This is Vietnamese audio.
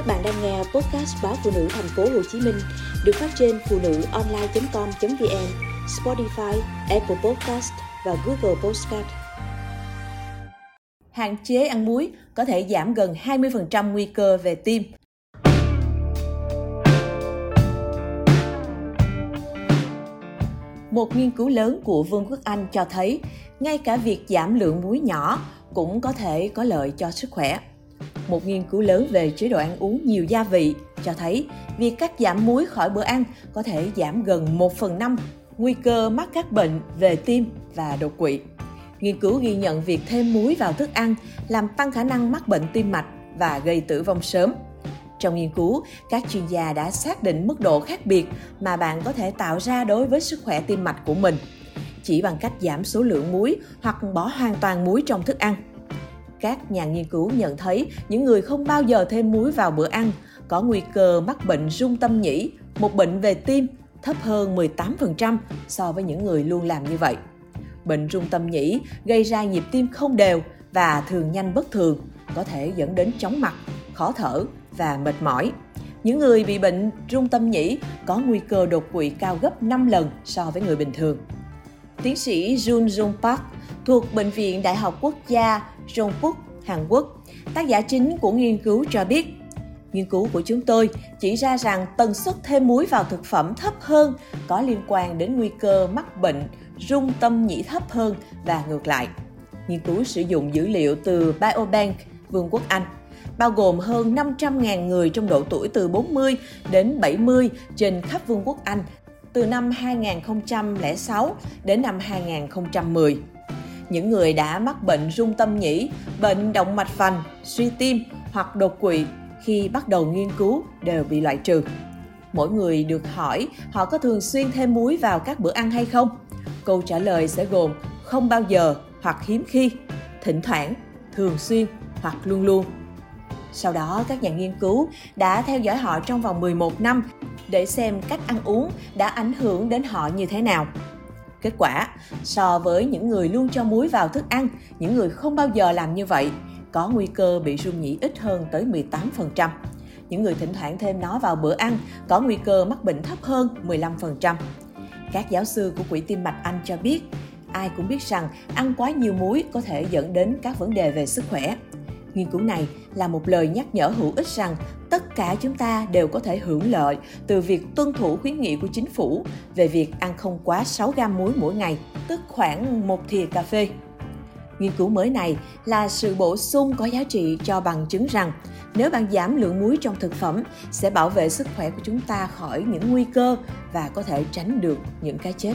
Các bạn đang nghe podcast báo phụ nữ thành phố Hồ Chí Minh được phát trên phụ nữ online.com.vn, Spotify, Apple Podcast và Google Podcast. Hạn chế ăn muối có thể giảm gần 20% nguy cơ về tim. Một nghiên cứu lớn của Vương quốc Anh cho thấy ngay cả việc giảm lượng muối nhỏ cũng có thể có lợi cho sức khỏe. Một nghiên cứu lớn về chế độ ăn uống nhiều gia vị cho thấy việc cắt giảm muối khỏi bữa ăn có thể giảm gần 1 phần 5 nguy cơ mắc các bệnh về tim và đột quỵ. Nghiên cứu ghi nhận việc thêm muối vào thức ăn làm tăng khả năng mắc bệnh tim mạch và gây tử vong sớm. Trong nghiên cứu, các chuyên gia đã xác định mức độ khác biệt mà bạn có thể tạo ra đối với sức khỏe tim mạch của mình chỉ bằng cách giảm số lượng muối hoặc bỏ hoàn toàn muối trong thức ăn. Các nhà nghiên cứu nhận thấy những người không bao giờ thêm muối vào bữa ăn có nguy cơ mắc bệnh rung tâm nhĩ, một bệnh về tim thấp hơn 18% so với những người luôn làm như vậy. Bệnh rung tâm nhĩ gây ra nhịp tim không đều và thường nhanh bất thường, có thể dẫn đến chóng mặt, khó thở và mệt mỏi. Những người bị bệnh rung tâm nhĩ có nguy cơ đột quỵ cao gấp 5 lần so với người bình thường. Tiến sĩ Jun Jung Park thuộc Bệnh viện Đại học Quốc gia Jongbuk, Hàn Quốc, tác giả chính của nghiên cứu cho biết Nghiên cứu của chúng tôi chỉ ra rằng tần suất thêm muối vào thực phẩm thấp hơn có liên quan đến nguy cơ mắc bệnh rung tâm nhĩ thấp hơn và ngược lại. Nghiên cứu sử dụng dữ liệu từ Biobank, Vương quốc Anh, bao gồm hơn 500.000 người trong độ tuổi từ 40 đến 70 trên khắp Vương quốc Anh từ năm 2006 đến năm 2010. Những người đã mắc bệnh rung tâm nhĩ, bệnh động mạch vành, suy tim hoặc đột quỵ khi bắt đầu nghiên cứu đều bị loại trừ. Mỗi người được hỏi họ có thường xuyên thêm muối vào các bữa ăn hay không? Câu trả lời sẽ gồm không bao giờ hoặc hiếm khi, thỉnh thoảng, thường xuyên hoặc luôn luôn. Sau đó, các nhà nghiên cứu đã theo dõi họ trong vòng 11 năm để xem cách ăn uống đã ảnh hưởng đến họ như thế nào. Kết quả, so với những người luôn cho muối vào thức ăn, những người không bao giờ làm như vậy có nguy cơ bị rung nhĩ ít hơn tới 18%. Những người thỉnh thoảng thêm nó vào bữa ăn có nguy cơ mắc bệnh thấp hơn 15%. Các giáo sư của Quỹ tim mạch Anh cho biết, ai cũng biết rằng ăn quá nhiều muối có thể dẫn đến các vấn đề về sức khỏe. Nghiên cứu này là một lời nhắc nhở hữu ích rằng tất cả chúng ta đều có thể hưởng lợi từ việc tuân thủ khuyến nghị của chính phủ về việc ăn không quá 6 gam muối mỗi ngày, tức khoảng một thìa cà phê. Nghiên cứu mới này là sự bổ sung có giá trị cho bằng chứng rằng nếu bạn giảm lượng muối trong thực phẩm sẽ bảo vệ sức khỏe của chúng ta khỏi những nguy cơ và có thể tránh được những cái chết.